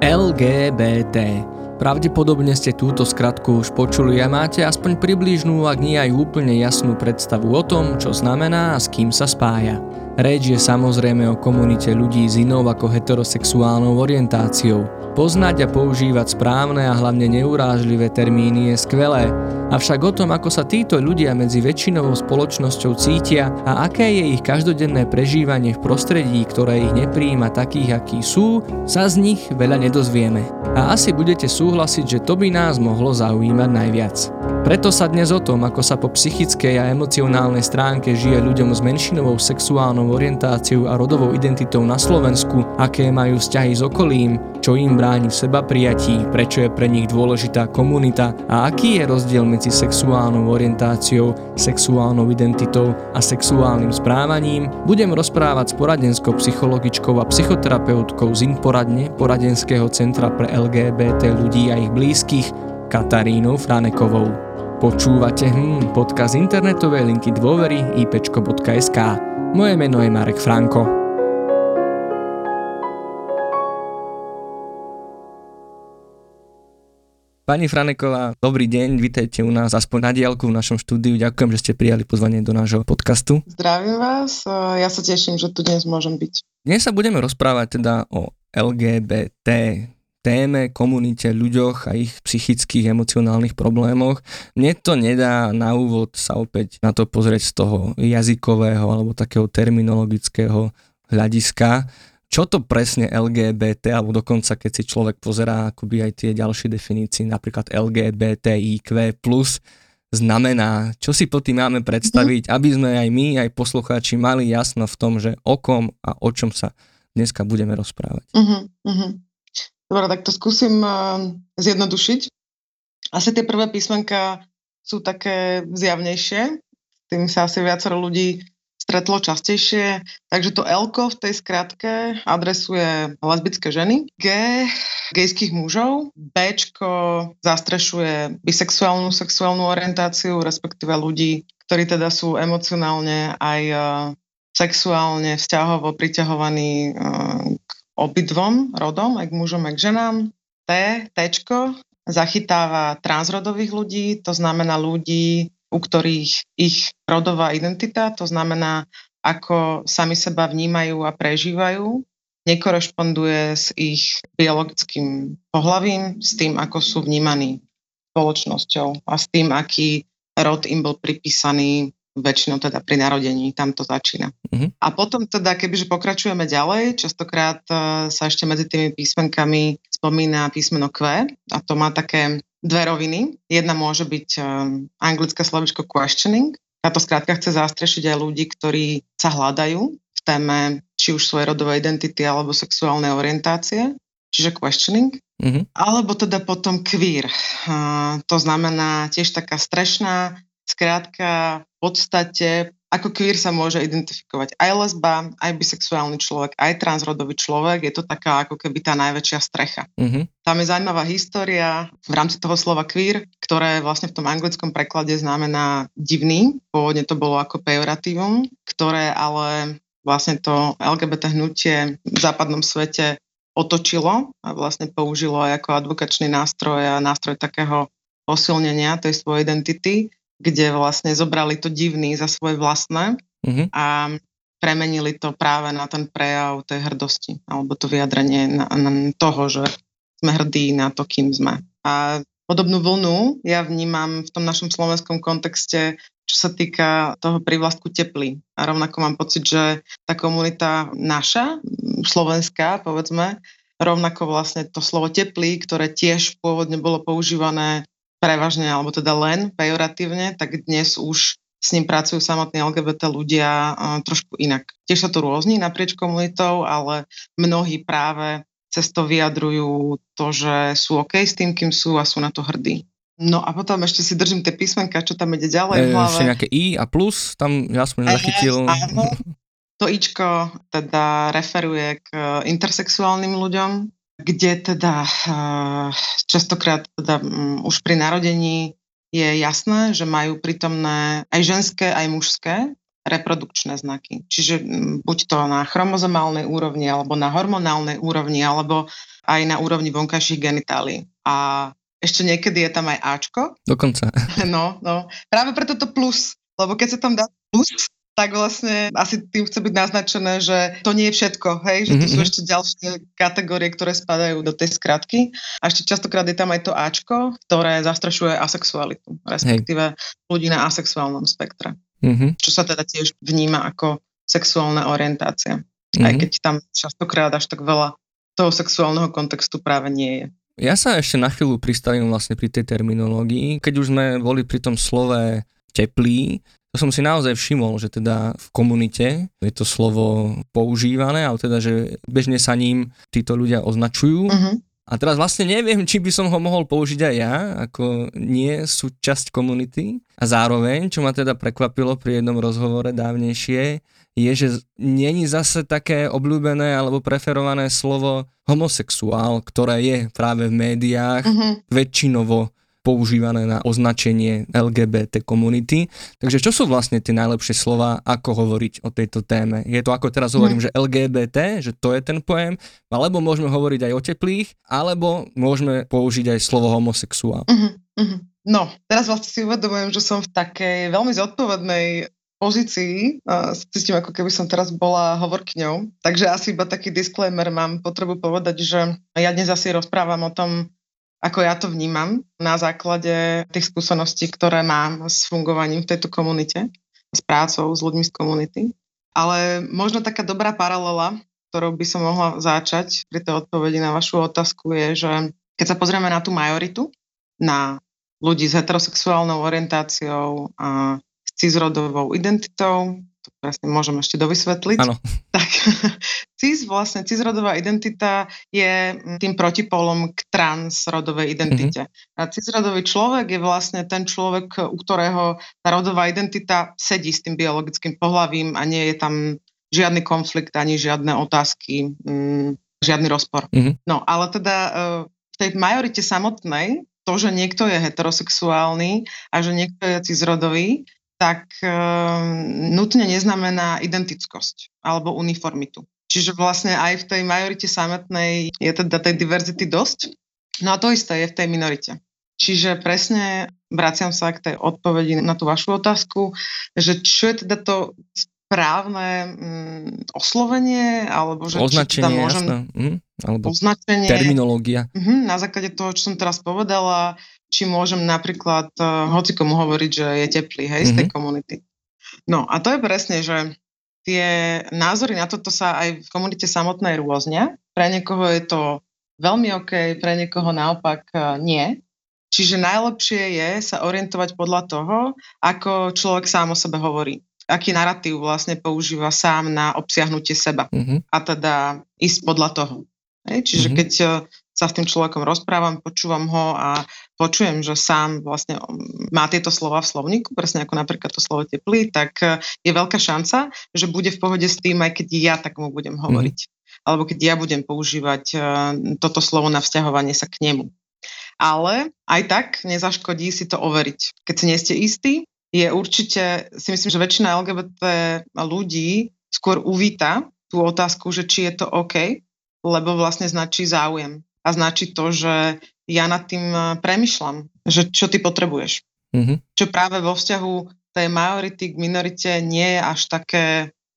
LGBT. Pravdepodobne ste túto skratku už počuli a máte aspoň približnú, ak nie aj úplne jasnú predstavu o tom, čo znamená a s kým sa spája. Reč je samozrejme o komunite ľudí s inou ako heterosexuálnou orientáciou. Poznať a používať správne a hlavne neurážlivé termíny je skvelé, avšak o tom, ako sa títo ľudia medzi väčšinovou spoločnosťou cítia a aké je ich každodenné prežívanie v prostredí, ktoré ich nepríjima takých, akí sú, sa z nich veľa nedozvieme. A asi budete súhlasiť, že to by nás mohlo zaujímať najviac. Preto sa dnes o tom, ako sa po psychickej a emocionálnej stránke žije ľuďom s menšinovou sexuálnou orientáciou a rodovou identitou na Slovensku, aké majú vzťahy s okolím, čo im bráni v seba prijatí, prečo je pre nich dôležitá komunita a aký je rozdiel medzi sexuálnou orientáciou, sexuálnou identitou a sexuálnym správaním, budem rozprávať s poradenskou psychologičkou a psychoterapeutkou z Inporadne, poradenského centra pre LGBT ľudí a ich blízkych, Katarínou Franekovou. Počúvate hm, podcast internetovej linky dôvery ipčko.sk. Moje meno je Marek Franko. Pani Franeková, dobrý deň, vítajte u nás aspoň na diálku v našom štúdiu. Ďakujem, že ste prijali pozvanie do nášho podcastu. Zdravím vás, ja sa teším, že tu dnes môžem byť. Dnes sa budeme rozprávať teda o LGBT, téme, komunite, ľuďoch a ich psychických, emocionálnych problémoch. Mne to nedá na úvod sa opäť na to pozrieť z toho jazykového alebo takého terminologického hľadiska. Čo to presne LGBT, alebo dokonca keď si človek pozerá akoby aj tie ďalšie definície, napríklad LGBTIQ+, znamená, čo si po tým máme predstaviť, aby sme aj my, aj poslucháči mali jasno v tom, že o kom a o čom sa dneska budeme rozprávať. Uh-huh, uh-huh. Dobre, tak to skúsim uh, zjednodušiť. Asi tie prvé písmenka sú také zjavnejšie, tým sa asi viacero ľudí stretlo častejšie. Takže to L v tej skratke adresuje lesbické ženy, G gejských mužov, B zastrešuje bisexuálnu sexuálnu orientáciu, respektíve ľudí, ktorí teda sú emocionálne aj uh, sexuálne, vzťahovo priťahovaní uh, k obidvom rodom, aj k mužom, aj k ženám. T, T zachytáva transrodových ľudí, to znamená ľudí, u ktorých ich rodová identita, to znamená, ako sami seba vnímajú a prežívajú, nekorešponduje s ich biologickým pohlavím, s tým, ako sú vnímaní spoločnosťou a s tým, aký rod im bol pripísaný väčšinou teda pri narodení, tam to začína. Uh-huh. A potom teda, kebyže pokračujeme ďalej, častokrát uh, sa ešte medzi tými písmenkami spomína písmeno Q a to má také dve roviny. Jedna môže byť uh, anglické slovičko questioning. Táto skrátka chce zastrešiť aj ľudí, ktorí sa hľadajú v téme či už svojej rodovej identity alebo sexuálnej orientácie, čiže questioning. Uh-huh. Alebo teda potom queer. Uh, to znamená tiež taká strešná Skrátka, podstate ako queer sa môže identifikovať aj lesba, aj bisexuálny človek, aj transrodový človek. Je to taká ako keby tá najväčšia strecha. Mm-hmm. Tam je zaujímavá história v rámci toho slova queer, ktoré vlastne v tom anglickom preklade znamená divný. Pôvodne to bolo ako pejoratívum, ktoré ale vlastne to LGBT hnutie v západnom svete otočilo a vlastne použilo aj ako advokačný nástroj a nástroj takého posilnenia tej svojej identity kde vlastne zobrali to divný za svoje vlastné mm-hmm. a premenili to práve na ten prejav tej hrdosti alebo to vyjadrenie na, na toho, že sme hrdí na to, kým sme. A podobnú vlnu ja vnímam v tom našom slovenskom kontexte, čo sa týka toho privlastku teplý. A rovnako mám pocit, že tá komunita naša, slovenská, povedzme, rovnako vlastne to slovo teplý, ktoré tiež pôvodne bolo používané prevažne, alebo teda len pejoratívne, tak dnes už s ním pracujú samotní LGBT ľudia trošku inak. Tiež sa to rôzni naprieč komunitou, ale mnohí práve cez to vyjadrujú to, že sú OK s tým, kým sú a sú na to hrdí. No a potom ešte si držím tie písmenka, čo tam ide ďalej e, v hlave. Ešte nejaké I a plus, tam ja som zachytil. Áno, to Ičko teda referuje k intersexuálnym ľuďom, kde teda častokrát teda už pri narodení je jasné, že majú prítomné aj ženské, aj mužské reprodukčné znaky. Čiže buď to na chromozomálnej úrovni, alebo na hormonálnej úrovni, alebo aj na úrovni vonkajších genitálií. A ešte niekedy je tam aj Ačko. Dokonca. No, no. Práve preto to plus, lebo keď sa tam dá plus, tak vlastne asi tým chce byť naznačené, že to nie je všetko, hej, že tu mm-hmm. sú mhm. ešte ďalšie kategórie, ktoré spadajú do tej skratky. A ešte častokrát je tam aj to Ačko, ktoré zastrašuje asexualitu, respektíve hej. ľudí na asexuálnom spektre. Mm-hmm. Čo sa teda tiež vníma ako sexuálna orientácia. Mm-hmm. Aj keď tam častokrát až tak veľa toho sexuálneho kontextu práve nie je. Ja sa ešte na chvíľu pristavím vlastne pri tej terminológii. Keď už sme boli pri tom slove teplý, to som si naozaj všimol, že teda v komunite je to slovo používané, ale teda, že bežne sa ním títo ľudia označujú. Uh-huh. A teraz vlastne neviem, či by som ho mohol použiť aj ja, ako nie súčasť komunity. A zároveň, čo ma teda prekvapilo pri jednom rozhovore dávnejšie, je, že není zase také obľúbené alebo preferované slovo homosexuál, ktoré je práve v médiách uh-huh. väčšinovo používané na označenie LGBT komunity. Takže čo sú vlastne tie najlepšie slova, ako hovoriť o tejto téme? Je to ako teraz hovorím, no. že LGBT, že to je ten pojem, alebo môžeme hovoriť aj o teplých, alebo môžeme použiť aj slovo homosexuál. Uh-huh, uh-huh. No, teraz vlastne si uvedomujem, že som v takej veľmi zodpovednej pozícii, uh, cítim ako keby som teraz bola hovorkňou, takže asi iba taký disclaimer mám potrebu povedať, že ja dnes asi rozprávam o tom, ako ja to vnímam na základe tých skúseností, ktoré mám s fungovaním v tejto komunite, s prácou s ľuďmi z komunity. Ale možno taká dobrá paralela, ktorou by som mohla začať pri tej odpovedi na vašu otázku je, že keď sa pozrieme na tú majoritu, na ľudí s heterosexuálnou orientáciou a s cizrodovou identitou, to presne môžem ešte dovysvetliť. Ano. Tak cis, vlastne cisrodová identita je tým protipolom k transrodovej identite. Mm-hmm. A cisrodový človek je vlastne ten človek, u ktorého tá rodová identita sedí s tým biologickým pohlavím a nie je tam žiadny konflikt ani žiadne otázky, mm, žiadny rozpor. Mm-hmm. No ale teda e, v tej majorite samotnej to, že niekto je heterosexuálny a že niekto je cisrodový, tak e, nutne neznamená identickosť alebo uniformitu. Čiže vlastne aj v tej majorite samotnej je teda tej diverzity dosť. No a to isté je v tej minorite. Čiže presne vraciam sa k tej odpovedi na tú vašu otázku, že čo je teda to správne mm, oslovenie, alebo že označenie, teda môžem, jasné. Mhm, alebo označenie, terminológia. Mm, na základe toho, čo som teraz povedala, či môžem napríklad uh, hoci komu hovoriť, že je teplý, hej, mm-hmm. z tej mhm. komunity. No a to je presne, že tie názory na toto sa aj v komunite samotnej rôznia. Pre niekoho je to veľmi OK, pre niekoho naopak uh, nie. Čiže najlepšie je sa orientovať podľa toho, ako človek sám o sebe hovorí. Aký narratív vlastne používa sám na obsiahnutie seba. Mm-hmm. A teda ísť podľa toho. Hej? Čiže mm-hmm. keď sa s tým človekom rozprávam, počúvam ho a počujem, že sám vlastne má tieto slova v slovníku, presne ako napríklad to slovo teplý, tak e, je veľká šanca, že bude v pohode s tým, aj keď ja tak mu budem mhm. hovoriť. Mm. Alebo keď ja budem používať uh, toto slovo na vzťahovanie sa k nemu. Ale aj tak nezaškodí si to overiť. Keď si nie ste istí, je určite, si myslím, že väčšina LGBT ľudí skôr uvíta tú otázku, že či je to OK, lebo vlastne značí záujem a značí to, že ja nad tým e, premyšľam, že čo ty potrebuješ. Mm-hmm. Čo práve vo vzťahu tej majority k minorite nie je až také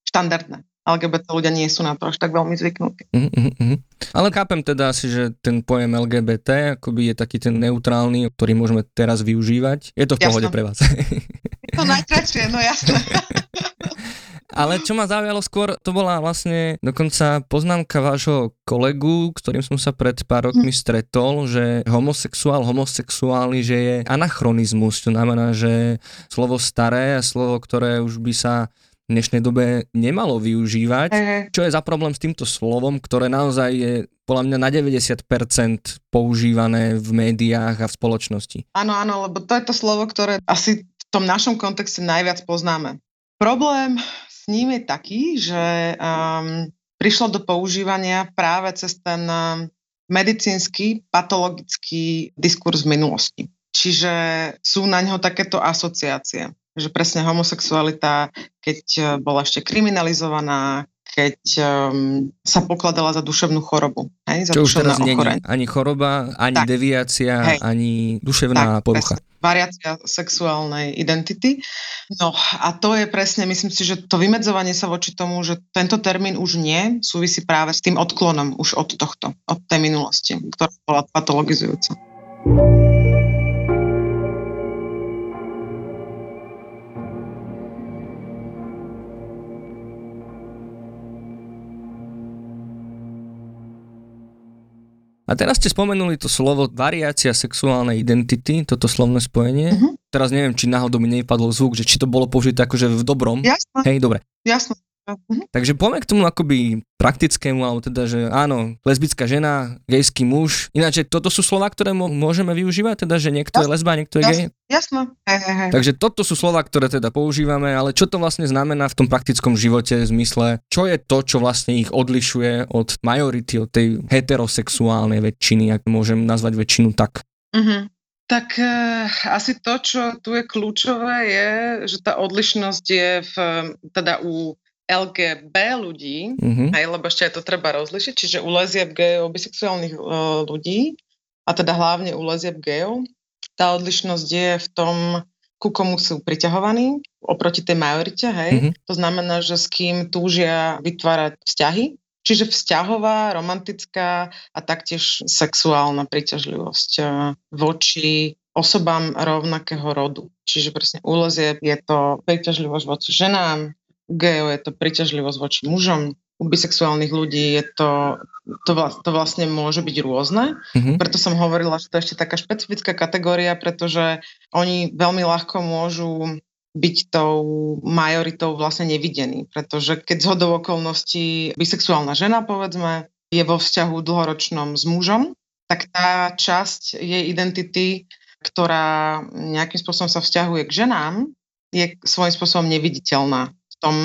štandardné. LGBT ľudia nie sú na to až tak veľmi zvyknutí. Mm-hmm. Ale chápem teda asi, že ten pojem LGBT akoby je taký ten neutrálny, ktorý môžeme teraz využívať. Je to v pohode pre vás. Je to najkračšie, no jasné. Ale čo ma zaujalo skôr, to bola vlastne dokonca poznámka vášho kolegu, ktorým som sa pred pár rokmi hm. stretol, že homosexuál, homosexuáli, že je anachronizmus, to znamená, že slovo staré a slovo, ktoré už by sa v dnešnej dobe nemalo využívať. Čo je za problém s týmto slovom, ktoré naozaj je podľa mňa na 90% používané v médiách a v spoločnosti. Áno, áno, lebo to je to slovo, ktoré asi v tom našom kontexte najviac poznáme. Problém s ním je taký, že um, prišlo do používania práve cez ten um, medicínsky, patologický diskurs z minulosti. Čiže sú na ňo takéto asociácie. že presne homosexualita, keď eh, bola ešte kriminalizovaná, keď um, sa pokladala za duševnú chorobu. Hej, za Čo už teraz nie je ani choroba, ani tak. deviácia, hej. ani duševná tak, porucha. Presne variácia sexuálnej identity. No a to je presne, myslím si, že to vymedzovanie sa voči tomu, že tento termín už nie, súvisí práve s tým odklonom už od tohto, od tej minulosti, ktorá bola patologizujúca. A teraz ste spomenuli to slovo variácia sexuálnej identity, toto slovné spojenie. Uh-huh. Teraz neviem, či náhodou mi nepadol zvuk, že či to bolo použité akože v dobrom. Jasné. Hej, dobre. Jasné. Uh-huh. Takže poďme k tomu akoby praktickému, alebo teda, že áno, lesbická žena, gejský muž. Ináč, toto sú slova, ktoré môžeme využívať, teda, že niekto Jasne. je lesba, niekto je gej? Jasné. Hej, hej, hej. Takže toto sú slova, ktoré teda používame, ale čo to vlastne znamená v tom praktickom živote v zmysle, čo je to, čo vlastne ich odlišuje od majority, od tej heterosexuálnej väčšiny, ak môžem nazvať väčšinu tak? Uh-huh. Tak e, asi to, čo tu je kľúčové, je, že tá odlišnosť je v, teda u LGB ľudí, mm-hmm. aj, lebo ešte aj to treba rozlišiť, čiže u lezieb gejov, bisexuálnych uh, ľudí, a teda hlavne u lezieb gejov, tá odlišnosť je v tom, ku komu sú priťahovaní oproti tej majorite, hej. Mm-hmm. To znamená, že s kým túžia vytvárať vzťahy, čiže vzťahová, romantická a taktiež sexuálna príťažlivosť uh, voči osobám rovnakého rodu. Čiže presne u lezieb je to príťažlivosť voči ženám, geo je to priťažlivosť voči mužom, u bisexuálnych ľudí je to, to, to vlastne môže byť rôzne. Mm-hmm. Preto som hovorila, že to je ešte taká špecifická kategória, pretože oni veľmi ľahko môžu byť tou majoritou vlastne nevidení. Pretože keď z hodou okolností bisexuálna žena, povedzme, je vo vzťahu dlhoročnom s mužom, tak tá časť jej identity, ktorá nejakým spôsobom sa vzťahuje k ženám, je svojím spôsobom neviditeľná tom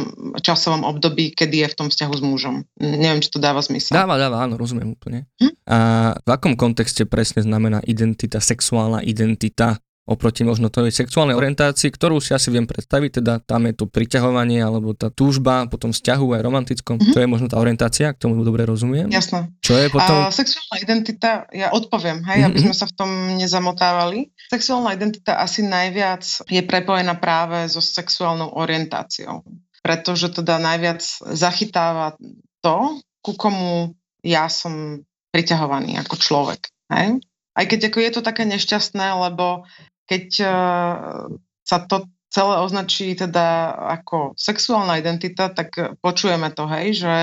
časovom období, kedy je v tom vzťahu s mužom. Neviem, či to dáva zmysel. Dáva, dáva, áno, rozumiem úplne. Hm? A v akom kontexte presne znamená identita, sexuálna identita oproti možno tej sexuálnej orientácii, ktorú si asi viem predstaviť, teda tam je to priťahovanie alebo tá túžba, potom vzťahu aj romantickom, mm-hmm. to je možno tá orientácia, k tomu dobre rozumiem. Jasné. Čo je potom? A sexuálna identita, ja odpoviem, hej, mm-hmm. aby sme sa v tom nezamotávali. Sexuálna identita asi najviac je prepojená práve so sexuálnou orientáciou pretože teda najviac zachytáva to, ku komu ja som priťahovaný ako človek. Hej? Aj keď ako je to také nešťastné, lebo keď uh, sa to celé označí teda ako sexuálna identita, tak počujeme to, hej, že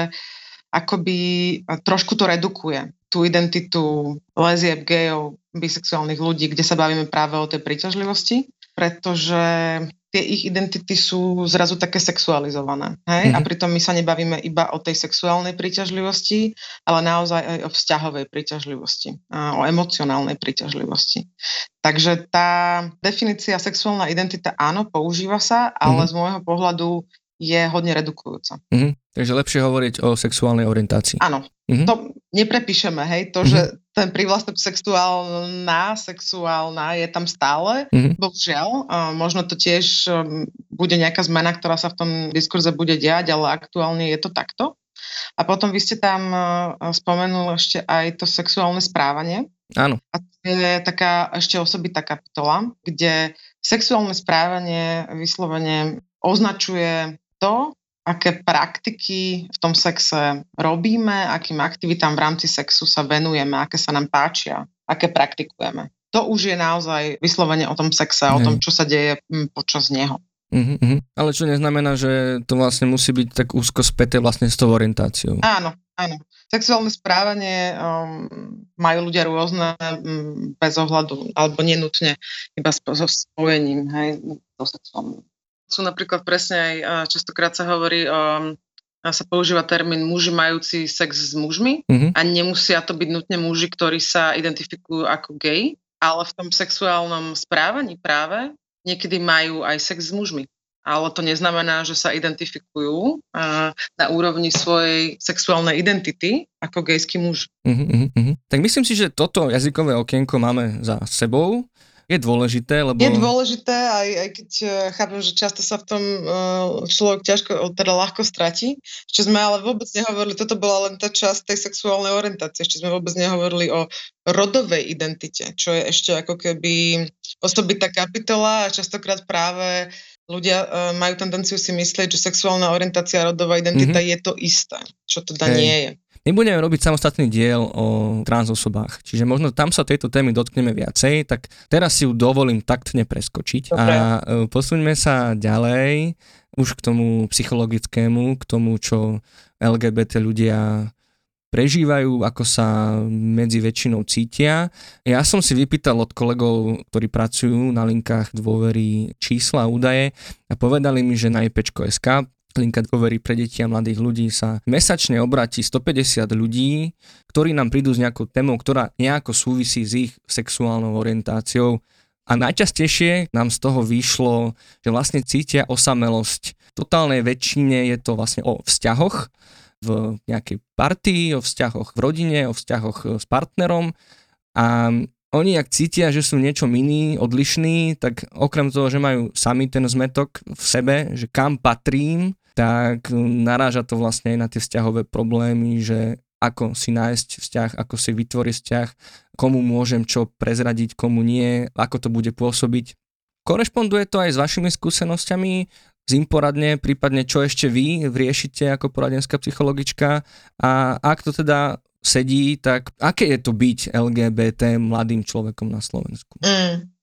akoby trošku to redukuje tú identitu lezieb, gejov, bisexuálnych ľudí, kde sa bavíme práve o tej príťažlivosti, pretože tie ich identity sú zrazu také sexualizované. Hej? Mm-hmm. A mhm. pritom my sa nebavíme iba o tej sexuálnej príťažlivosti, ale naozaj aj o vzťahovej príťažlivosti, a o emocionálnej príťažlivosti. Takže tá definícia sexuálna identita áno, používa sa, ale mm-hmm. z môjho pohľadu je hodne redukujúca. Mm-hmm. Takže lepšie hovoriť o sexuálnej orientácii. Áno, mm-hmm. to neprepíšeme, hej, to, mm-hmm. že ten prívlastok sexuálna, sexuálna je tam stále, mm-hmm. bohužiaľ. Možno to tiež um, bude nejaká zmena, ktorá sa v tom diskurze bude diať, ale aktuálne je to takto. A potom vy ste tam uh, spomenul ešte aj to sexuálne správanie. Áno. A to je taká ešte osobitá kapitola, kde sexuálne správanie vyslovene označuje to, aké praktiky v tom sexe robíme, akým aktivitám v rámci sexu sa venujeme, aké sa nám páčia, aké praktikujeme. To už je naozaj vyslovene o tom sexe, o tom, čo sa deje mm, počas neho. Uh-huh, uh-huh. Ale čo neznamená, že to vlastne musí byť tak úzko späté vlastne s tou orientáciou. Áno, áno. Sexuálne správanie um, majú ľudia rôzne um, bez ohľadu, alebo nenutne iba so spojením, hej, so sexuálnym sú napríklad presne aj, častokrát sa hovorí o sa používa termín muži majúci sex s mužmi mm-hmm. a nemusia to byť nutne muži, ktorí sa identifikujú ako gay, ale v tom sexuálnom správaní práve niekedy majú aj sex s mužmi. Ale to neznamená, že sa identifikujú na úrovni svojej sexuálnej identity ako gejský muž. Mm-hmm, mm-hmm. Tak myslím si, že toto jazykové okienko máme za sebou je dôležité, lebo... Je dôležité, aj, aj keď uh, chápem, že často sa v tom uh, človek ťažko, teda ľahko stratí. Ešte sme ale vôbec nehovorili, toto bola len tá časť tej sexuálnej orientácie, ešte sme vôbec nehovorili o rodovej identite, čo je ešte ako keby osobitá kapitola a častokrát práve ľudia uh, majú tendenciu si myslieť, že sexuálna orientácia a rodová identita mm-hmm. je to isté, čo teda hey. nie je. My budeme robiť samostatný diel o transosobách, čiže možno tam sa tejto témy dotkneme viacej, tak teraz si ju dovolím taktne preskočiť okay. a e, posuňme sa ďalej už k tomu psychologickému, k tomu, čo LGBT ľudia prežívajú, ako sa medzi väčšinou cítia. Ja som si vypýtal od kolegov, ktorí pracujú na linkách dôvery čísla a údaje a povedali mi, že na IPčko.sk linka dôvery pre deti a mladých ľudí sa mesačne obráti 150 ľudí, ktorí nám prídu s nejakou témou, ktorá nejako súvisí s ich sexuálnou orientáciou. A najčastejšie nám z toho vyšlo, že vlastne cítia osamelosť. Totálnej väčšine je to vlastne o vzťahoch, v nejakej partii, o vzťahoch v rodine, o vzťahoch s partnerom. A oni, ak cítia, že sú niečo iní, odlišní, tak okrem toho, že majú sami ten zmetok v sebe, že kam patrím, tak naráža to vlastne aj na tie vzťahové problémy, že ako si nájsť vzťah, ako si vytvoriť vzťah, komu môžem čo prezradiť, komu nie, ako to bude pôsobiť. Korešponduje to aj s vašimi skúsenosťami z Imporadne, prípadne čo ešte vy riešite ako poradenská psychologička a ak to teda sedí, tak aké je to byť LGBT mladým človekom na Slovensku? Mm.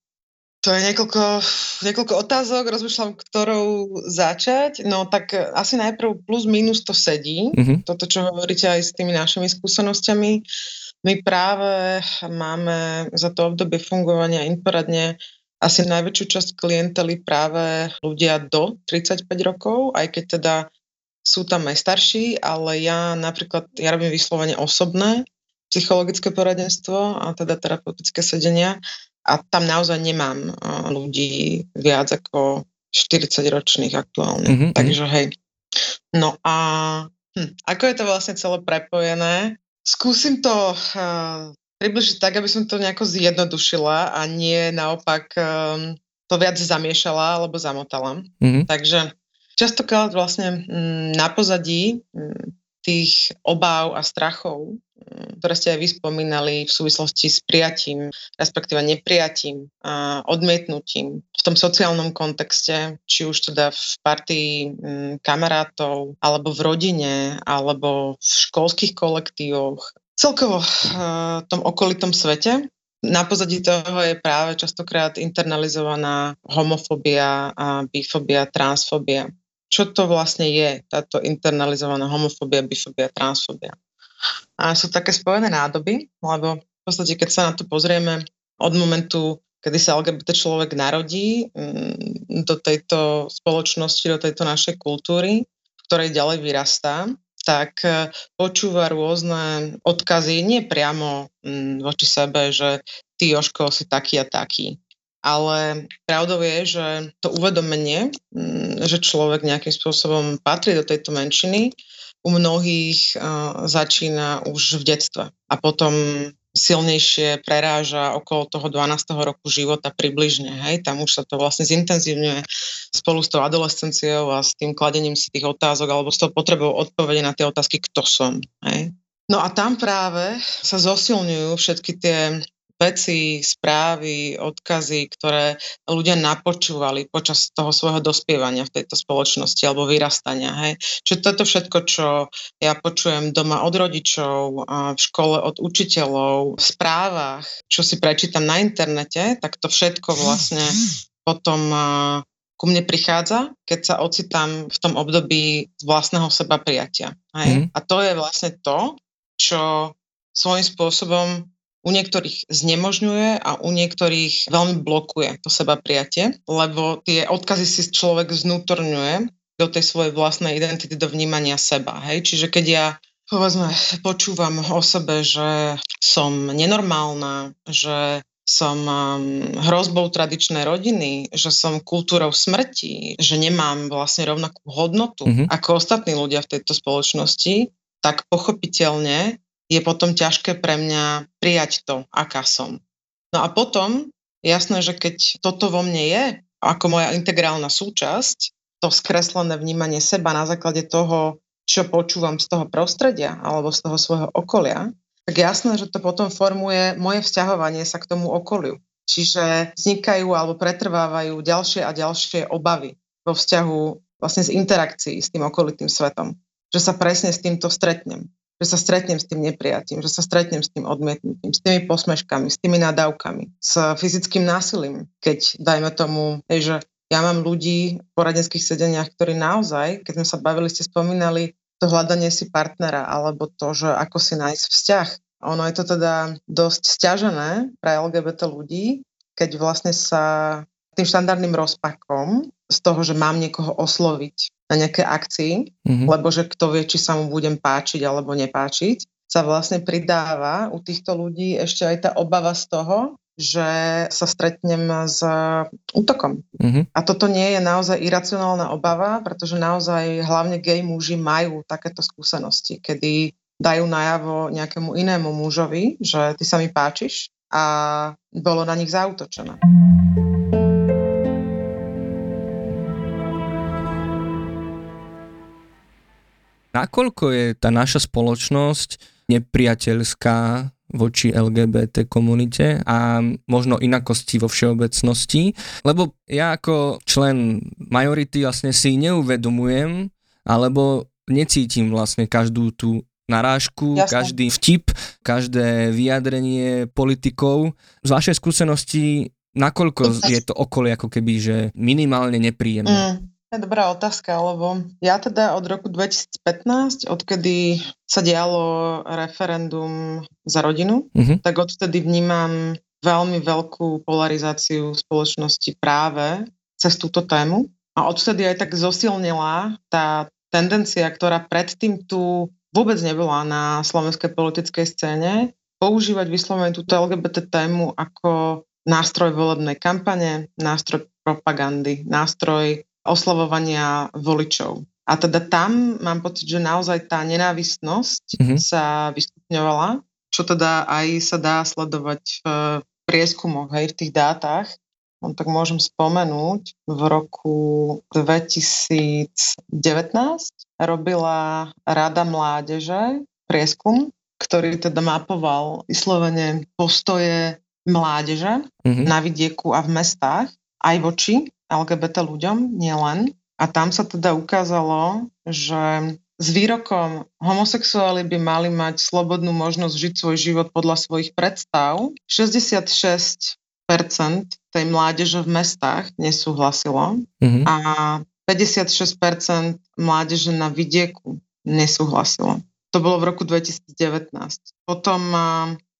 To je niekoľko, niekoľko otázok, rozmýšľam, ktorou začať. No tak asi najprv plus minus to sedí, mm-hmm. toto, čo hovoríte aj s tými našimi skúsenosťami. My práve máme za to obdobie fungovania Inforadne asi najväčšiu časť klientely práve ľudia do 35 rokov, aj keď teda sú tam aj starší, ale ja napríklad, ja robím vyslovene osobné psychologické poradenstvo a teda terapeutické sedenia a tam naozaj nemám ľudí viac ako 40 ročných aktuálne. Mm-hmm. Takže hej. No a hm, ako je to vlastne celé prepojené? Skúsim to uh, približiť tak, aby som to nejako zjednodušila a nie naopak um, to viac zamiešala alebo zamotala. Mm-hmm. Takže častokrát vlastne um, na pozadí um, tých obáv a strachov ktoré ste aj vy spomínali v súvislosti s prijatím, respektíve neprijatím a odmietnutím v tom sociálnom kontexte, či už teda v partii mm, kamarátov, alebo v rodine, alebo v školských kolektívoch, celkovo v tom okolitom svete. Na pozadí toho je práve častokrát internalizovaná homofóbia, a bifobia, transfóbia. Čo to vlastne je, táto internalizovaná homofóbia, bifobia, transfóbia? A sú také spojené nádoby, lebo v podstate, keď sa na to pozrieme od momentu, kedy sa LGBT človek narodí mm, do tejto spoločnosti, do tejto našej kultúry, v ktorej ďalej vyrastá, tak e, počúva rôzne odkazy, nie priamo mm, voči sebe, že ty, Joško, si taký a taký. Ale pravdou je, že to uvedomenie, mm, že človek nejakým spôsobom patrí do tejto menšiny, u mnohých začína už v detstve a potom silnejšie preráža okolo toho 12. roku života približne. Hej? Tam už sa to vlastne zintenzívňuje spolu s tou adolescenciou a s tým kladením si tých otázok alebo s tou potrebou odpovede na tie otázky, kto som. Hej? No a tam práve sa zosilňujú všetky tie veci, správy, odkazy, ktoré ľudia napočúvali počas toho svojho dospievania v tejto spoločnosti alebo vyrastania. Hej. Čiže toto všetko, čo ja počujem doma od rodičov, v škole od učiteľov, v správach, čo si prečítam na internete, tak to všetko vlastne potom ku mne prichádza, keď sa ocitám v tom období vlastného seba prijatia. Hej? Mm. A to je vlastne to, čo svojím spôsobom u niektorých znemožňuje a u niektorých veľmi blokuje to seba prijatie, lebo tie odkazy si človek znútorňuje do tej svojej vlastnej identity, do vnímania seba. Hej? Čiže keď ja povedzme, počúvam o sebe, že som nenormálna, že som um, hrozbou tradičnej rodiny, že som kultúrou smrti, že nemám vlastne rovnakú hodnotu mm-hmm. ako ostatní ľudia v tejto spoločnosti, tak pochopiteľne je potom ťažké pre mňa prijať to, aká som. No a potom Jasné, že keď toto vo mne je, ako moja integrálna súčasť, to skreslené vnímanie seba na základe toho, čo počúvam z toho prostredia alebo z toho svojho okolia, tak jasné, že to potom formuje moje vzťahovanie sa k tomu okoliu. Čiže vznikajú alebo pretrvávajú ďalšie a ďalšie obavy vo vzťahu vlastne z interakcií s tým okolitým svetom. Že sa presne s týmto stretnem že sa stretnem s tým nepriatím, že sa stretnem s tým odmietnutím, s tými posmeškami, s tými nadávkami, s fyzickým násilím. Keď, dajme tomu, hej, že ja mám ľudí v poradenských sedeniach, ktorí naozaj, keď sme sa bavili, ste spomínali to hľadanie si partnera, alebo to, že ako si nájsť vzťah. Ono je to teda dosť stiažené pre LGBT ľudí, keď vlastne sa tým štandardným rozpakom z toho, že mám niekoho osloviť na nejaké akcii, mm-hmm. lebo že kto vie, či sa mu budem páčiť alebo nepáčiť, sa vlastne pridáva u týchto ľudí ešte aj tá obava z toho, že sa stretnem s útokom. Mm-hmm. A toto nie je naozaj iracionálna obava, pretože naozaj hlavne gay muži majú takéto skúsenosti, kedy dajú najavo nejakému inému mužovi, že ty sa mi páčiš a bolo na nich zautočené. Nakoľko je tá naša spoločnosť nepriateľská voči LGBT komunite a možno inakosti vo všeobecnosti, lebo ja ako člen majority vlastne si neuvedomujem alebo necítim vlastne každú tú narážku, Jasne. každý vtip, každé vyjadrenie politikov. Z vašej skúsenosti, nakoľko je to okolie ako keby, že minimálne nepríjemné? Mm. Dobrá otázka, lebo ja teda od roku 2015, odkedy sa dialo referendum za rodinu, uh-huh. tak odvtedy vnímam veľmi veľkú polarizáciu spoločnosti práve cez túto tému. A odvtedy aj tak zosilnila tá tendencia, ktorá predtým tu vôbec nebola na slovenskej politickej scéne, používať vyslovene túto LGBT tému ako nástroj volebnej kampane, nástroj propagandy, nástroj oslovovania voličov. A teda tam mám pocit, že naozaj tá nenávistnosť mm-hmm. sa vystupňovala, čo teda aj sa dá sledovať v prieskumoch, aj v tých dátach. On tak môžem spomenúť, v roku 2019 robila Rada mládeže prieskum, ktorý teda mapoval vyslovene postoje mládeže mm-hmm. na vidieku a v mestách aj voči LGBT ľuďom, nielen. A tam sa teda ukázalo, že s výrokom homosexuáli by mali mať slobodnú možnosť žiť svoj život podľa svojich predstav. 66% tej mládeže v mestách nesúhlasilo mm-hmm. a 56% mládeže na vidieku nesúhlasilo. To bolo v roku 2019. Potom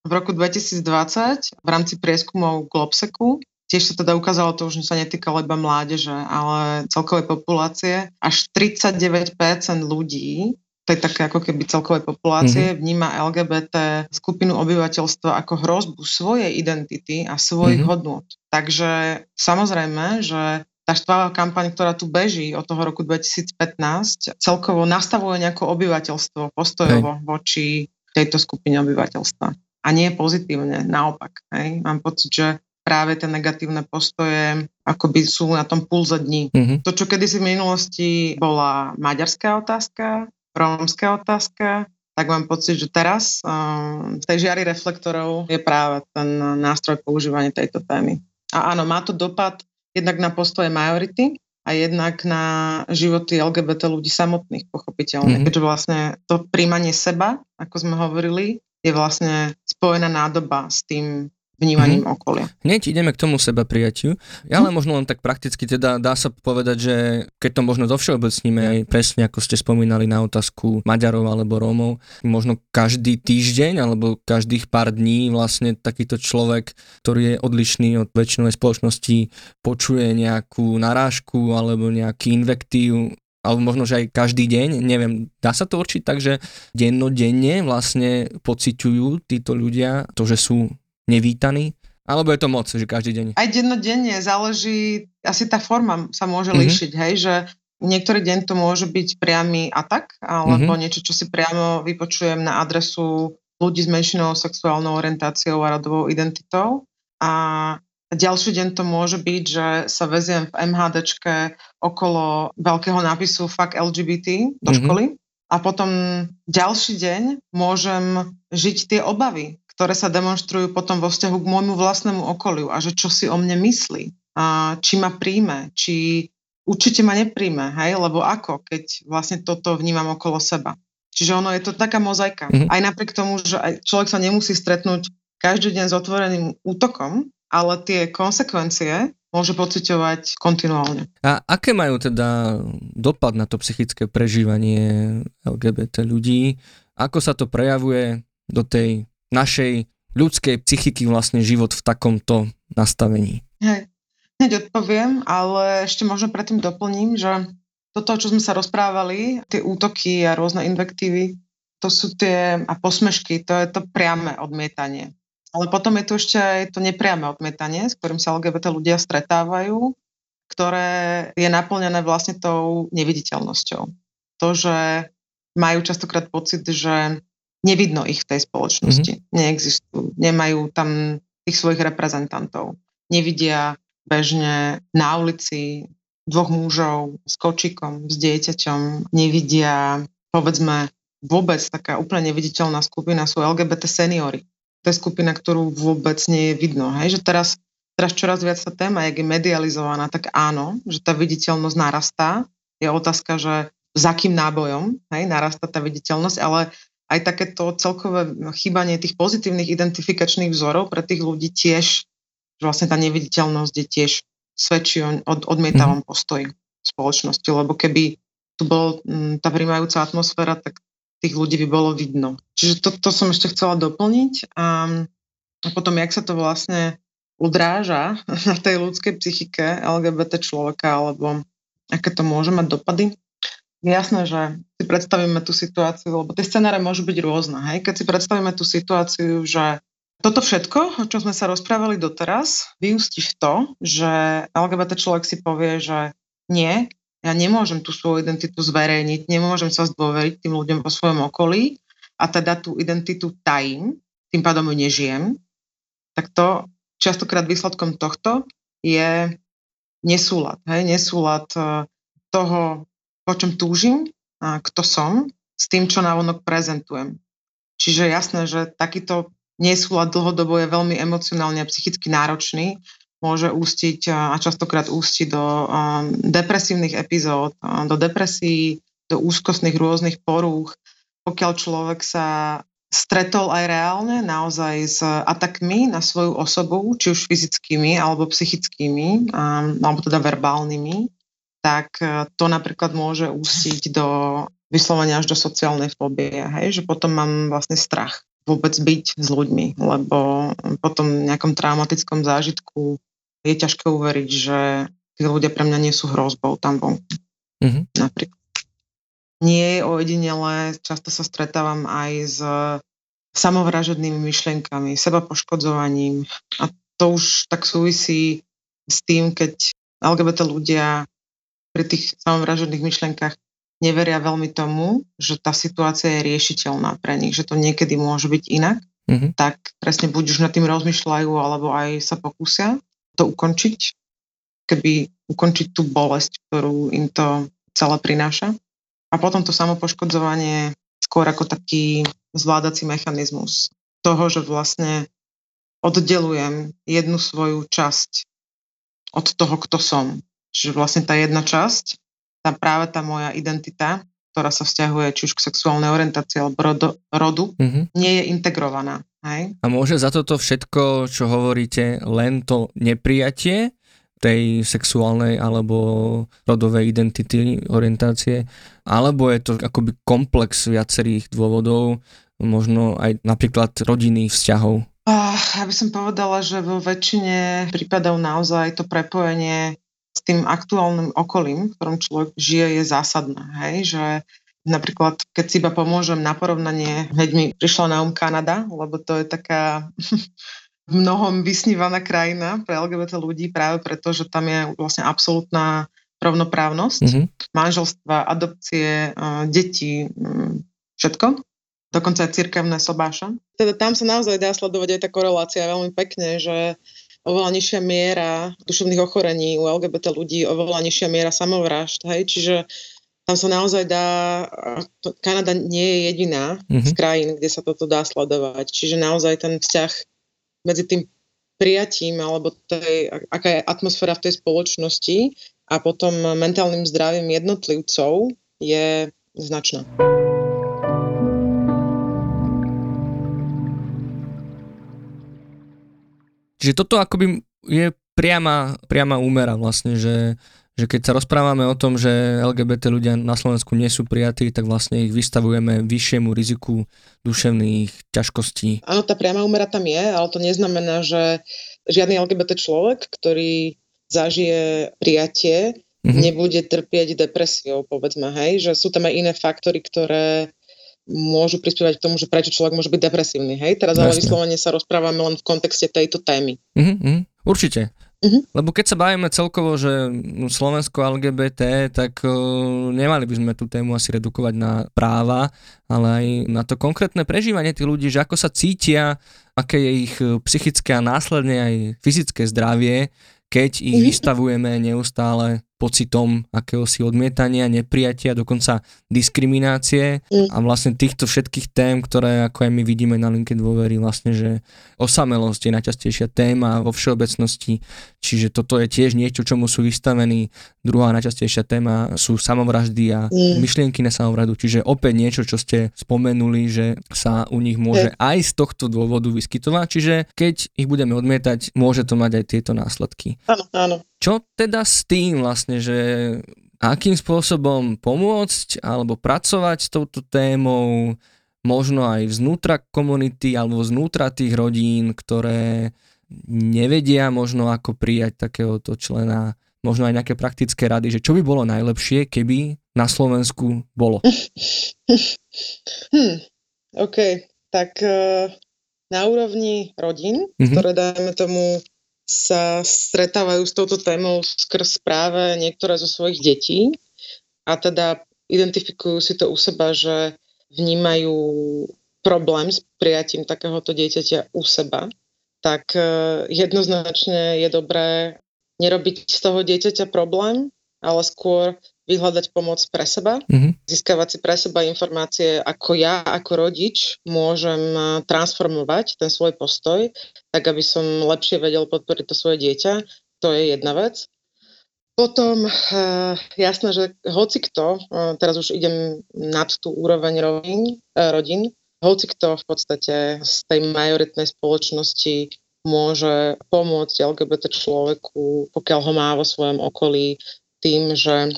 v roku 2020 v rámci prieskumov Globseku Tiež sa teda ukázalo to, že sa netýka iba mládeže, ale celkovej populácie. Až 39% ľudí tej také ako keby celkovej populácie mm-hmm. vníma LGBT skupinu obyvateľstva ako hrozbu svojej identity a svojich mm-hmm. hodnôt. Takže samozrejme, že tá štváva kampaň, ktorá tu beží od toho roku 2015, celkovo nastavuje nejaké obyvateľstvo postojovo hej. voči tejto skupine obyvateľstva. A nie pozitívne, naopak. Hej. Mám pocit, že práve tie negatívne postoje akoby sú na tom pulze dní. Mm-hmm. To, čo kedysi v minulosti bola maďarská otázka, rómska otázka, tak mám pocit, že teraz um, v tej žiari reflektorov je práve ten nástroj používania tejto témy. A áno, má to dopad jednak na postoje majority a jednak na životy LGBT ľudí samotných, pochopiteľne. Mm-hmm. Keďže vlastne to príjmanie seba, ako sme hovorili, je vlastne spojená nádoba s tým vnímaním mm-hmm. okolia. Hneď ideme k tomu seba prijatiu. Ja len možno len tak prakticky teda dá sa povedať, že keď to možno zovšeobecníme aj presne ako ste spomínali na otázku Maďarov alebo Rómov, možno každý týždeň alebo každých pár dní vlastne takýto človek, ktorý je odlišný od väčšinovej spoločnosti, počuje nejakú narážku alebo nejaký invektív alebo možno, že aj každý deň, neviem, dá sa to určiť tak, že dennodenne vlastne pociťujú títo ľudia to, že sú nevítaný? Alebo je to moc, že každý deň? Aj dennodenne, záleží, asi tá forma sa môže mm-hmm. líšiť, hej, že niektorý deň to môže byť priamy atak, alebo mm-hmm. niečo, čo si priamo vypočujem na adresu ľudí s menšinou sexuálnou orientáciou a rodovou identitou. A ďalší deň to môže byť, že sa veziem v MHDčke okolo veľkého nápisu Fuck LGBT do mm-hmm. školy a potom ďalší deň môžem žiť tie obavy, ktoré sa demonstrujú potom vo vzťahu k môjmu vlastnému okoliu a že čo si o mne myslí, a či ma príjme, či určite ma nepríjme, hej, lebo ako, keď vlastne toto vnímam okolo seba. Čiže ono je to taká mozaika. Mm-hmm. Aj napriek tomu, že aj človek sa nemusí stretnúť každý deň s otvoreným útokom, ale tie konsekvencie môže pociťovať kontinuálne. A aké majú teda dopad na to psychické prežívanie LGBT ľudí? Ako sa to prejavuje do tej našej ľudskej psychiky vlastne život v takomto nastavení? Hej, hneď odpoviem, ale ešte možno predtým doplním, že toto, čo sme sa rozprávali, tie útoky a rôzne invektívy, to sú tie, a posmešky, to je to priame odmietanie. Ale potom je tu ešte aj to nepriame odmietanie, s ktorým sa LGBT ľudia stretávajú, ktoré je naplnené vlastne tou neviditeľnosťou. To, že majú častokrát pocit, že nevidno ich v tej spoločnosti. Mm-hmm. Neexistujú. Nemajú tam tých svojich reprezentantov. Nevidia bežne na ulici dvoch mužov s kočikom, s dieťaťom, nevidia, povedzme, vôbec taká úplne neviditeľná skupina sú LGBT seniory. To je skupina, ktorú vôbec nie je vidno. Hej? Že teraz, teraz čoraz viac tá téma, jak je medializovaná, tak áno, že tá viditeľnosť narastá. Je otázka, že za akým nábojom hej, narastá tá viditeľnosť, ale aj takéto celkové chýbanie tých pozitívnych identifikačných vzorov pre tých ľudí tiež, že vlastne tá neviditeľnosť je tiež svedčí o od, odmietavom mm. postoji spoločnosti, lebo keby tu bola mm, tá príjmajúca atmosféra, tak tých ľudí by bolo vidno. Čiže to, to som ešte chcela doplniť a, a potom, jak sa to vlastne udráža na tej ľudskej psychike LGBT človeka, alebo aké to môže mať dopady. Jasné, že predstavíme tú situáciu, lebo tie scenáre môžu byť rôzne. Hej? Keď si predstavíme tú situáciu, že toto všetko, o čom sme sa rozprávali doteraz, vyústi v to, že LGBT človek si povie, že nie, ja nemôžem tú svoju identitu zverejniť, nemôžem sa zdôveriť tým ľuďom vo svojom okolí a teda tú identitu tajím, tým pádom ju nežijem, tak to častokrát výsledkom tohto je nesúlad. Hej? Nesúlad e, toho, po čom túžim, kto som, s tým, čo návonok prezentujem. Čiže jasné, že takýto nesúlad dlhodobo je veľmi emocionálne a psychicky náročný, môže ústiť a častokrát ústi do depresívnych epizód, do depresí, do úzkostných rôznych porúch. Pokiaľ človek sa stretol aj reálne naozaj s atakmi na svoju osobu, či už fyzickými alebo psychickými, alebo teda verbálnymi, tak uh, to napríklad môže ústiť do vyslovenia až do sociálnej fóbie, hej, že potom mám vlastne strach vôbec byť s ľuďmi, lebo po tom nejakom traumatickom zážitku je ťažké uveriť, že tí ľudia pre mňa nie sú hrozbou tam vonku. Mm-hmm. Napríklad. Nie je ojedinele, často sa stretávam aj s samovražednými myšlienkami, seba poškodzovaním a to už tak súvisí s tým, keď LGBT ľudia pri tých samovražedných myšlienkach neveria veľmi tomu, že tá situácia je riešiteľná pre nich, že to niekedy môže byť inak, mm-hmm. tak presne buď už nad tým rozmýšľajú, alebo aj sa pokúsia to ukončiť, keby ukončiť tú bolesť, ktorú im to celé prináša. A potom to samopoškodzovanie skôr ako taký zvládací mechanizmus toho, že vlastne oddelujem jednu svoju časť od toho, kto som. Čiže vlastne tá jedna časť tá práve tá moja identita, ktorá sa vzťahuje či už k sexuálnej orientácii alebo rodo, rodu, mm-hmm. nie je integrovaná. Hej? A môže za toto všetko, čo hovoríte, len to neprijatie tej sexuálnej alebo rodovej identity, orientácie, alebo je to akoby komplex viacerých dôvodov, možno aj napríklad rodinných vzťahov? ja by som povedala, že vo väčšine prípadov naozaj to prepojenie s tým aktuálnym okolím, v ktorom človek žije, je zásadné. Hej? Že napríklad, keď si iba pomôžem na porovnanie, hneď mi prišla na um Kanada, lebo to je taká v mnohom vysnívaná krajina pre LGBT ľudí práve preto, že tam je vlastne absolútna rovnoprávnosť, mm-hmm. manželstva, adopcie, deti, všetko. Dokonca aj cirkevné sobáša. Teda tam sa naozaj dá sledovať aj tá korelácia veľmi pekne, že oveľa nižšia miera duševných ochorení u LGBT ľudí, oveľa nižšia miera samovražd, hej, čiže tam sa naozaj dá, Kanada nie je jediná mm-hmm. z krajín, kde sa toto dá sledovať, čiže naozaj ten vzťah medzi tým prijatím alebo tej, aká je atmosféra v tej spoločnosti a potom mentálnym zdravím jednotlivcov je značná. Čiže toto akoby je priama, priama úmera vlastne, že, že keď sa rozprávame o tom, že LGBT ľudia na Slovensku nie sú prijatí, tak vlastne ich vystavujeme vyššiemu riziku duševných ťažkostí. Áno, tá priama úmera tam je, ale to neznamená, že žiadny LGBT človek, ktorý zažije prijatie, mm-hmm. nebude trpieť depresiou, povedzme, hej, že sú tam aj iné faktory, ktoré môžu prispievať k tomu, že prečo človek môže byť depresívny. Hej? Teraz ale vyslovene sa rozprávame len v kontexte tejto témy. Uh-huh, určite. Uh-huh. Lebo keď sa bavíme celkovo, že Slovensko LGBT, tak uh, nemali by sme tú tému asi redukovať na práva, ale aj na to konkrétne prežívanie tých ľudí, že ako sa cítia, aké je ich e, psychické a následne aj fyzické zdravie, keď ich uh-huh. vystavujeme neustále pocitom akéhosi odmietania, nepriatia, dokonca diskriminácie mm. a vlastne týchto všetkých tém, ktoré ako aj my vidíme na linke dôvery, vlastne, že osamelosť je najčastejšia téma vo všeobecnosti, čiže toto je tiež niečo, čomu sú vystavení. Druhá najčastejšia téma sú samovraždy a mm. myšlienky na samovraždu, čiže opäť niečo, čo ste spomenuli, že sa u nich môže mm. aj z tohto dôvodu vyskytovať, čiže keď ich budeme odmietať, môže to mať aj tieto následky. Áno, áno. Čo teda s tým vlastne, že akým spôsobom pomôcť alebo pracovať s touto témou, možno aj vznútra komunity alebo vznútra tých rodín, ktoré nevedia možno ako prijať takéhoto člena, možno aj nejaké praktické rady, že čo by bolo najlepšie, keby na Slovensku bolo? Hmm, OK, tak uh, na úrovni rodín, mm-hmm. ktoré dajme tomu sa stretávajú s touto témou skrz práve niektoré zo svojich detí a teda identifikujú si to u seba, že vnímajú problém s prijatím takéhoto dieťaťa u seba, tak e, jednoznačne je dobré nerobiť z toho dieťaťa problém, ale skôr vyhľadať pomoc pre seba, mm-hmm. získavať si pre seba informácie, ako ja ako rodič môžem eh, transformovať ten svoj postoj, tak aby som lepšie vedel podporiť to svoje dieťa. To je jedna vec. Potom e, jasné, že hoci kto, e, teraz už idem nad tú úroveň rodín, rodín, hoci kto v podstate z tej majoritnej spoločnosti môže pomôcť LGBT človeku, pokiaľ ho má vo svojom okolí, tým, že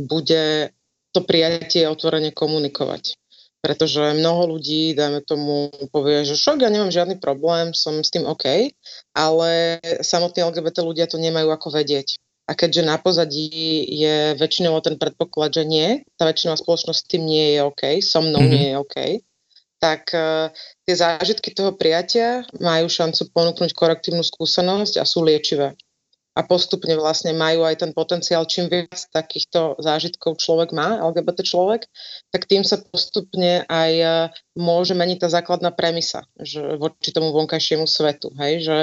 bude to prijatie otvorene komunikovať. Pretože mnoho ľudí, dajme tomu, povie, že šok, ja nemám žiadny problém, som s tým OK, ale samotní LGBT ľudia to nemajú ako vedieť. A keďže na pozadí je väčšinou ten predpoklad, že nie, tá väčšinová spoločnosť s tým nie je OK, so mnou mm-hmm. nie je OK, tak uh, tie zážitky toho prijatia majú šancu ponúknuť korektívnu skúsenosť a sú liečivé a postupne vlastne majú aj ten potenciál, čím viac takýchto zážitkov človek má, LGBT človek, tak tým sa postupne aj e, môže meniť tá základná premisa že voči tomu vonkajšiemu svetu. Hej? Že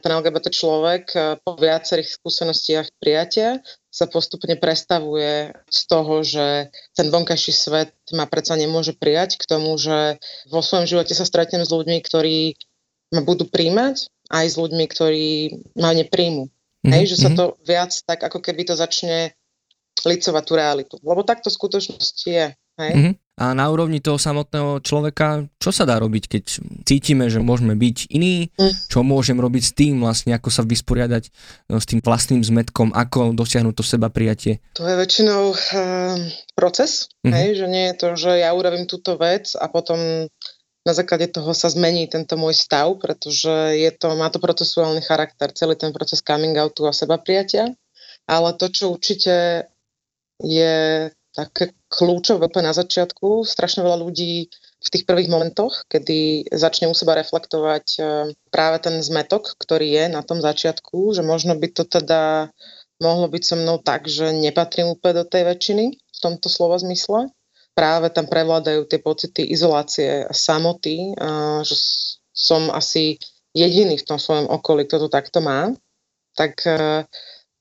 ten LGBT človek e, po viacerých skúsenostiach prijatia sa postupne prestavuje z toho, že ten vonkajší svet ma predsa nemôže prijať k tomu, že vo svojom živote sa stretnem s ľuďmi, ktorí ma budú príjmať, aj s ľuďmi, ktorí ma nepríjmu. Mm-hmm. Hej, že sa mhm. to viac tak ako keby to začne licovať tú realitu. Lebo takto v skutočnosti je. Hej? Mm-hmm. A na úrovni toho samotného človeka, čo sa dá robiť, keď cítime, že môžeme byť iní, mm. čo môžem robiť s tým vlastne, ako sa vysporiadať no, s tým vlastným zmetkom, ako dosiahnuť to seba prijatie? To je väčšinou uh, proces, mm-hmm. hej, že nie je to, že ja urobím túto vec a potom na základe toho sa zmení tento môj stav, pretože je to, má to procesuálny charakter, celý ten proces coming outu a seba prijatia. Ale to, čo určite je také kľúčové na začiatku, strašne veľa ľudí v tých prvých momentoch, kedy začne u seba reflektovať e, práve ten zmetok, ktorý je na tom začiatku, že možno by to teda mohlo byť so mnou tak, že nepatrím úplne do tej väčšiny v tomto slova zmysle práve tam prevládajú tie pocity izolácie a samoty, že som asi jediný v tom svojom okolí, kto to takto má, tak uh,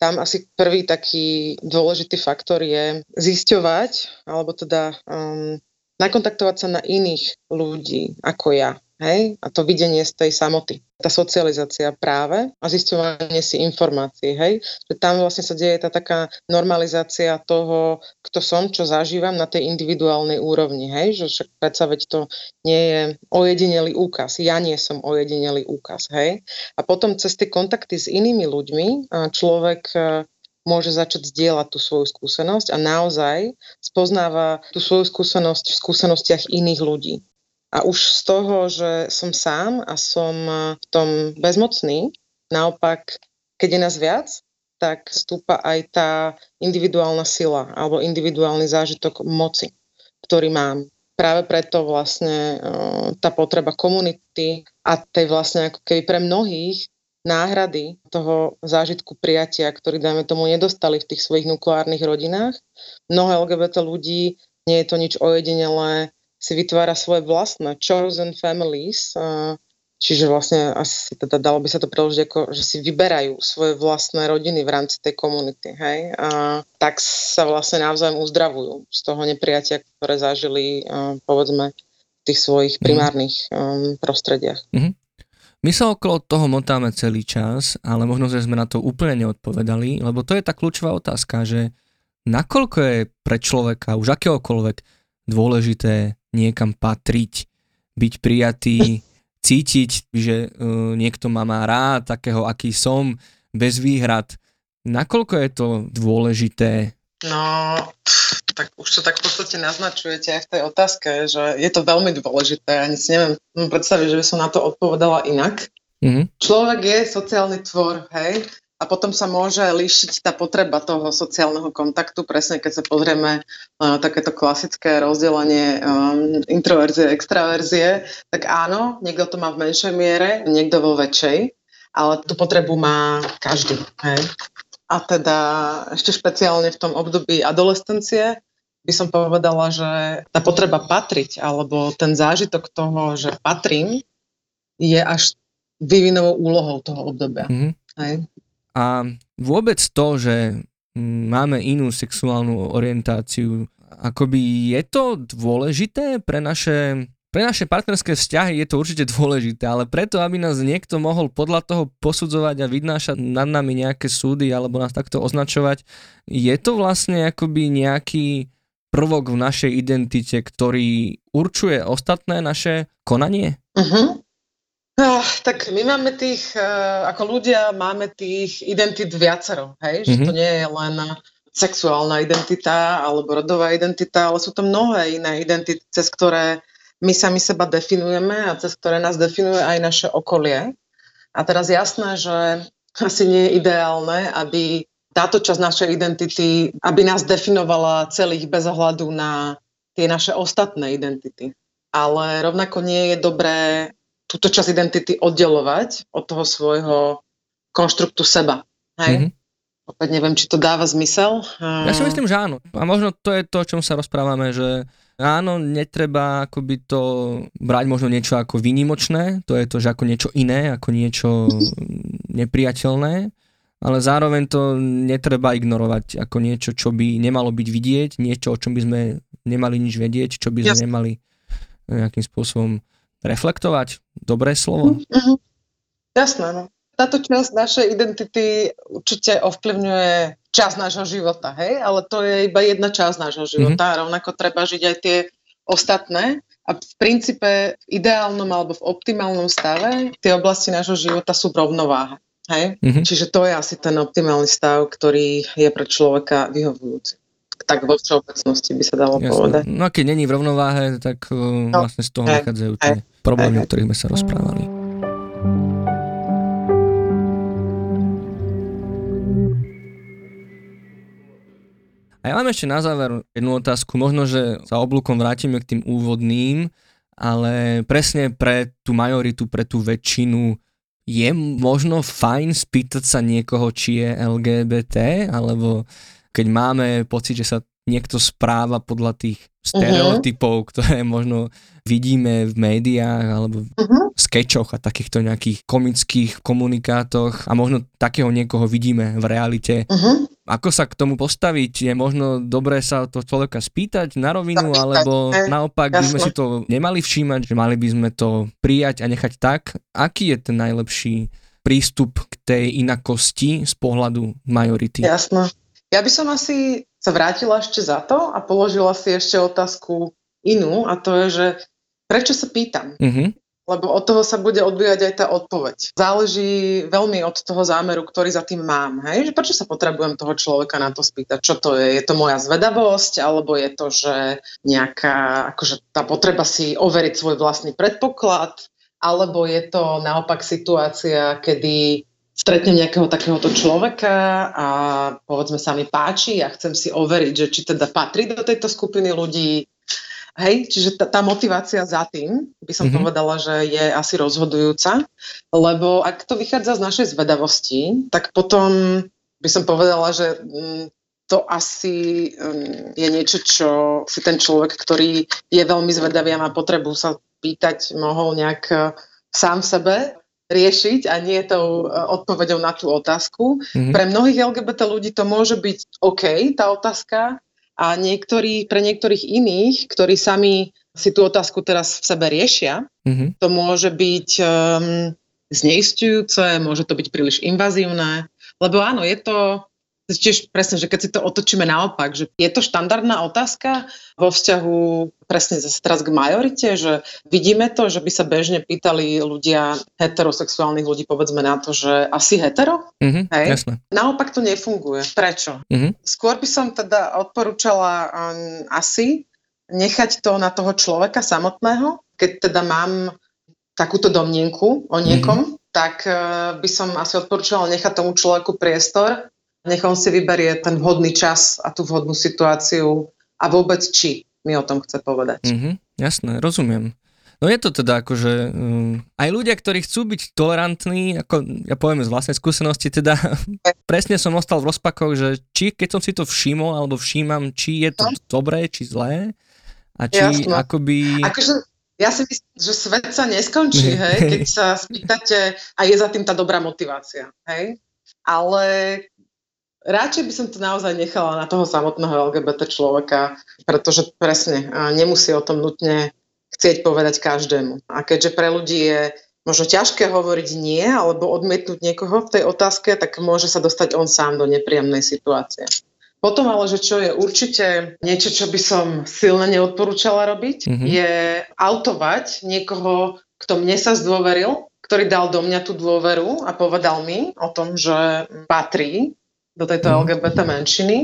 tam asi prvý taký dôležitý faktor je zisťovať, alebo teda um, nakontaktovať sa na iných ľudí ako ja. Hej? A to videnie z tej samoty. Tá socializácia práve a zisťovanie si informácií. Hej? Že tam vlastne sa deje tá taká normalizácia toho, kto som, čo zažívam na tej individuálnej úrovni. Hej? Že však predsa veď to nie je ojedinelý úkaz. Ja nie som ojedinelý úkaz. Hej? A potom cez tie kontakty s inými ľuďmi človek e, môže začať zdieľať tú svoju skúsenosť a naozaj spoznáva tú svoju skúsenosť v skúsenostiach iných ľudí. A už z toho, že som sám a som e, v tom bezmocný, naopak, keď je nás viac, tak stúpa aj tá individuálna sila alebo individuálny zážitok moci, ktorý mám. Práve preto vlastne e, tá potreba komunity a tej vlastne ako keby pre mnohých náhrady toho zážitku prijatia, ktorý, dáme tomu, nedostali v tých svojich nukleárnych rodinách. Mnoho LGBT ľudí, nie je to nič ojedinelé, si vytvára svoje vlastné chosen families, čiže vlastne asi teda dalo by sa to preložiť ako, že si vyberajú svoje vlastné rodiny v rámci tej komunity, hej, a tak sa vlastne navzájom uzdravujú z toho nepriatia, ktoré zažili, povedzme, v tých svojich mhm. primárnych mm. prostrediach. Mm-hmm. My sa okolo toho motáme celý čas, ale možno, že sme na to úplne neodpovedali, lebo to je tá kľúčová otázka, že nakoľko je pre človeka, už akéhokoľvek, dôležité niekam patriť, byť prijatý, cítiť, že uh, niekto ma má rád, takého, aký som, bez výhrad. Nakoľko je to dôležité? No, tak už to tak v podstate naznačujete aj v tej otázke, že je to veľmi dôležité. Ani si neviem predstaviť, že by som na to odpovedala inak. Mm-hmm. Človek je sociálny tvor, hej? A potom sa môže líšiť tá potreba toho sociálneho kontaktu, presne keď sa pozrieme na takéto klasické rozdelenie um, introverzie, extraverzie, tak áno, niekto to má v menšej miere, niekto vo väčšej, ale tú potrebu má každý. Hej. A teda ešte špeciálne v tom období adolescencie by som povedala, že tá potreba patriť, alebo ten zážitok toho, že patrím, je až vyvinovou úlohou toho obdobia. Mm-hmm. Hej. A vôbec to, že máme inú sexuálnu orientáciu, akoby je to dôležité pre naše pre naše partnerské vzťahy je to určite dôležité, ale preto, aby nás niekto mohol podľa toho posudzovať a vynášať nad nami nejaké súdy alebo nás takto označovať, je to vlastne akoby nejaký prvok v našej identite, ktorý určuje ostatné naše konanie? Uh-huh. Uh, tak my máme tých, uh, ako ľudia máme tých identít viacero, hej? Mm-hmm. Že to nie je len sexuálna identita alebo rodová identita, ale sú to mnohé iné identity, cez ktoré my sami seba definujeme a cez ktoré nás definuje aj naše okolie. A teraz jasné, že asi nie je ideálne, aby táto časť našej identity, aby nás definovala celých bez ohľadu na tie naše ostatné identity. Ale rovnako nie je dobré túto časť identity oddelovať od toho svojho konštruktu seba. Hej? Mm-hmm. Opäť neviem, či to dáva zmysel. Ja si myslím, že áno. A možno to je to, o čom sa rozprávame, že áno, netreba akoby to brať možno niečo ako výnimočné, to je to, že ako niečo iné, ako niečo nepriateľné, ale zároveň to netreba ignorovať ako niečo, čo by nemalo byť vidieť, niečo, o čom by sme nemali nič vedieť, čo by sme Jasne. nemali nejakým spôsobom reflektovať? Dobré slovo? Mm-hmm. Jasné, no. Táto časť našej identity určite ovplyvňuje časť nášho života, hej? Ale to je iba jedna časť nášho života. Mm-hmm. Rovnako treba žiť aj tie ostatné. A v princípe v ideálnom alebo v optimálnom stave tie oblasti nášho života sú v rovnováhe. Hej? Mm-hmm. Čiže to je asi ten optimálny stav, ktorý je pre človeka vyhovujúci tak vo všeobecnosti by sa dalo Jasne. povedať. No a keď není v rovnováhe, tak uh, no, vlastne z toho hej, nachádzajú tie hej, problémy, hej, o ktorých sme sa rozprávali. A ja mám ešte na záver jednu otázku, možno, že sa oblúkom vrátime k tým úvodným, ale presne pre tú majoritu, pre tú väčšinu je možno fajn spýtať sa niekoho, či je LGBT, alebo keď máme pocit, že sa niekto správa podľa tých stereotypov, uh-huh. ktoré možno vidíme v médiách alebo v uh-huh. skečoch a takýchto nejakých komických komunikátoch a možno takého niekoho vidíme v realite. Uh-huh. Ako sa k tomu postaviť? Je možno dobré sa to človeka spýtať na rovinu, alebo naopak by sme si to nemali všímať, že mali by sme to prijať a nechať tak? Aký je ten najlepší prístup k tej inakosti z pohľadu majority? Jasno. Ja by som asi sa vrátila ešte za to a položila si ešte otázku inú a to je, že prečo sa pýtam? Mm-hmm. Lebo od toho sa bude odvíjať aj tá odpoveď. Záleží veľmi od toho zámeru, ktorý za tým mám. Hej? Že prečo sa potrebujem toho človeka na to spýtať? Čo to je? Je to moja zvedavosť? Alebo je to, že nejaká, akože tá potreba si overiť svoj vlastný predpoklad? Alebo je to naopak situácia, kedy stretnem nejakého takéhoto človeka a povedzme sa mi páči a chcem si overiť, že či teda patrí do tejto skupiny ľudí. Hej, čiže tá, tá motivácia za tým, by som mm-hmm. povedala, že je asi rozhodujúca, lebo ak to vychádza z našej zvedavosti, tak potom by som povedala, že mm, to asi mm, je niečo, čo si ten človek, ktorý je veľmi zvedavý a má potrebu sa pýtať, mohol nejak eh, sám v sebe riešiť a nie tou e, odpovedou na tú otázku. Mm-hmm. Pre mnohých LGBT ľudí to môže byť OK, tá otázka, a niektorí, pre niektorých iných, ktorí sami si tú otázku teraz v sebe riešia, mm-hmm. to môže byť um, zneistujúce, môže to byť príliš invazívne, lebo áno, je to tiež presne, že keď si to otočíme naopak, že je to štandardná otázka vo vzťahu presne zase teraz k majorite, že vidíme to, že by sa bežne pýtali ľudia, heterosexuálnych ľudí, povedzme na to, že asi hetero? Mm-hmm, Hej? Jasne. Naopak to nefunguje. Prečo? Mm-hmm. Skôr by som teda odporúčala um, asi nechať to na toho človeka samotného, keď teda mám takúto domnienku o niekom, mm-hmm. tak uh, by som asi odporúčala nechať tomu človeku priestor, nech on si vyberie ten vhodný čas a tú vhodnú situáciu a vôbec či mi o tom chce povedať. Mm-hmm, jasné, rozumiem. No je to teda akože um, aj ľudia, ktorí chcú byť tolerantní, ako ja poviem z vlastnej skúsenosti, teda presne som ostal v rozpakoch, že či keď som si to všimol alebo všímam, či je to no. dobré, či zlé a či Jasno. akoby... Akože ja si myslím, že svet sa neskončí, hej, keď sa spýtate a je za tým tá dobrá motivácia, hej. Ale Radšej by som to naozaj nechala na toho samotného LGBT človeka, pretože presne nemusí o tom nutne chcieť povedať každému. A keďže pre ľudí je možno ťažké hovoriť nie alebo odmietnúť niekoho v tej otázke, tak môže sa dostať on sám do nepríjemnej situácie. Potom ale, že čo je určite niečo, čo by som silne neodporúčala robiť, mm-hmm. je autovať niekoho, kto mne sa zdôveril, ktorý dal do mňa tú dôveru a povedal mi o tom, že patrí do tejto mm. LGBT menšiny,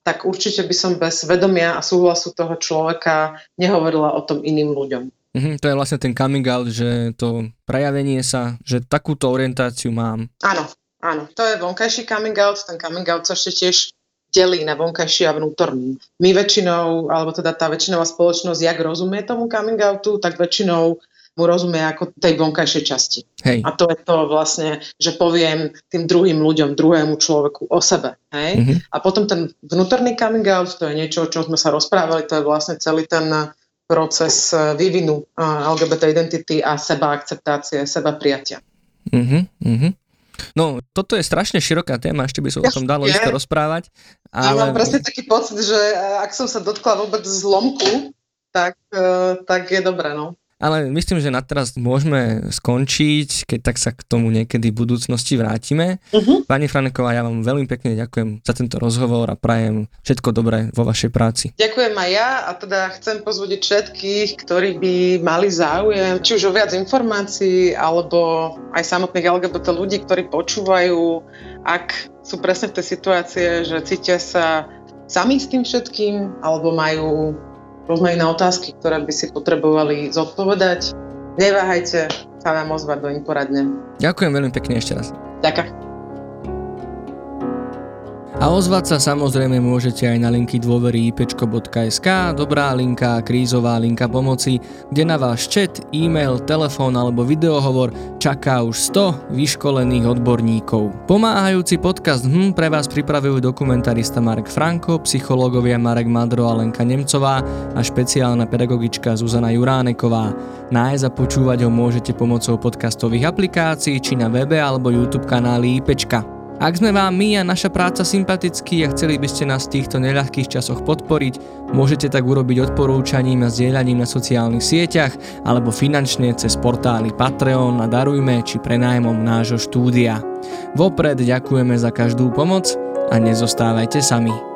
tak určite by som bez vedomia a súhlasu toho človeka nehovorila o tom iným ľuďom. Mm-hmm, to je vlastne ten coming out, že to prejavenie sa, že takúto orientáciu mám. Áno, áno. To je vonkajší coming out, ten coming out sa ešte tiež delí na vonkajší a vnútorný. My väčšinou, alebo teda tá väčšinová spoločnosť, jak rozumie tomu coming outu, tak väčšinou mu rozumie ako tej vonkajšej časti. Hej. A to je to vlastne, že poviem tým druhým ľuďom, druhému človeku o sebe. Hej? Mm-hmm. A potom ten vnútorný coming out, to je niečo, o čom sme sa rozprávali, to je vlastne celý ten proces vývinu LGBT identity a seba akceptácie, seba prijatia. Mm-hmm, mm-hmm. No, toto je strašne široká téma, ešte by som ja, o tom dalo isto rozprávať. Ale... Ja mám presne taký pocit, že ak som sa dotkla vôbec zlomku, tak, tak je dobré, no. Ale myslím, že na teraz môžeme skončiť, keď tak sa k tomu niekedy v budúcnosti vrátime. Uh-huh. Pani Franeková, ja vám veľmi pekne ďakujem za tento rozhovor a prajem všetko dobré vo vašej práci. Ďakujem aj ja a teda chcem pozvodiť všetkých, ktorí by mali záujem, či už o viac informácií, alebo aj samotných LGBT ľudí, ktorí počúvajú, ak sú presne v tej situácie, že cítia sa sami s tým všetkým, alebo majú rôzne iné otázky, ktoré by si potrebovali zodpovedať, neváhajte sa nám ozvať do Inforadne. Ďakujem veľmi pekne ešte raz. Ďakujem. A ozvať sa samozrejme môžete aj na linky dôvery ipečko.sk, dobrá linka, krízová linka pomoci, kde na váš chat, e-mail, telefón alebo videohovor čaká už 100 vyškolených odborníkov. Pomáhajúci podcast HM pre vás pripravujú dokumentarista Marek Franko, psychológovia Marek Madro a Lenka Nemcová a špeciálna pedagogička Zuzana Juráneková. Nájsť a počúvať ho môžete pomocou podcastových aplikácií či na webe alebo YouTube kanáli IPčka. Ak sme vám my a naša práca sympatickí a chceli by ste nás v týchto neľahkých časoch podporiť, môžete tak urobiť odporúčaním a zdieľaním na sociálnych sieťach alebo finančne cez portály Patreon a Darujme či prenájmom nášho štúdia. Vopred ďakujeme za každú pomoc a nezostávajte sami.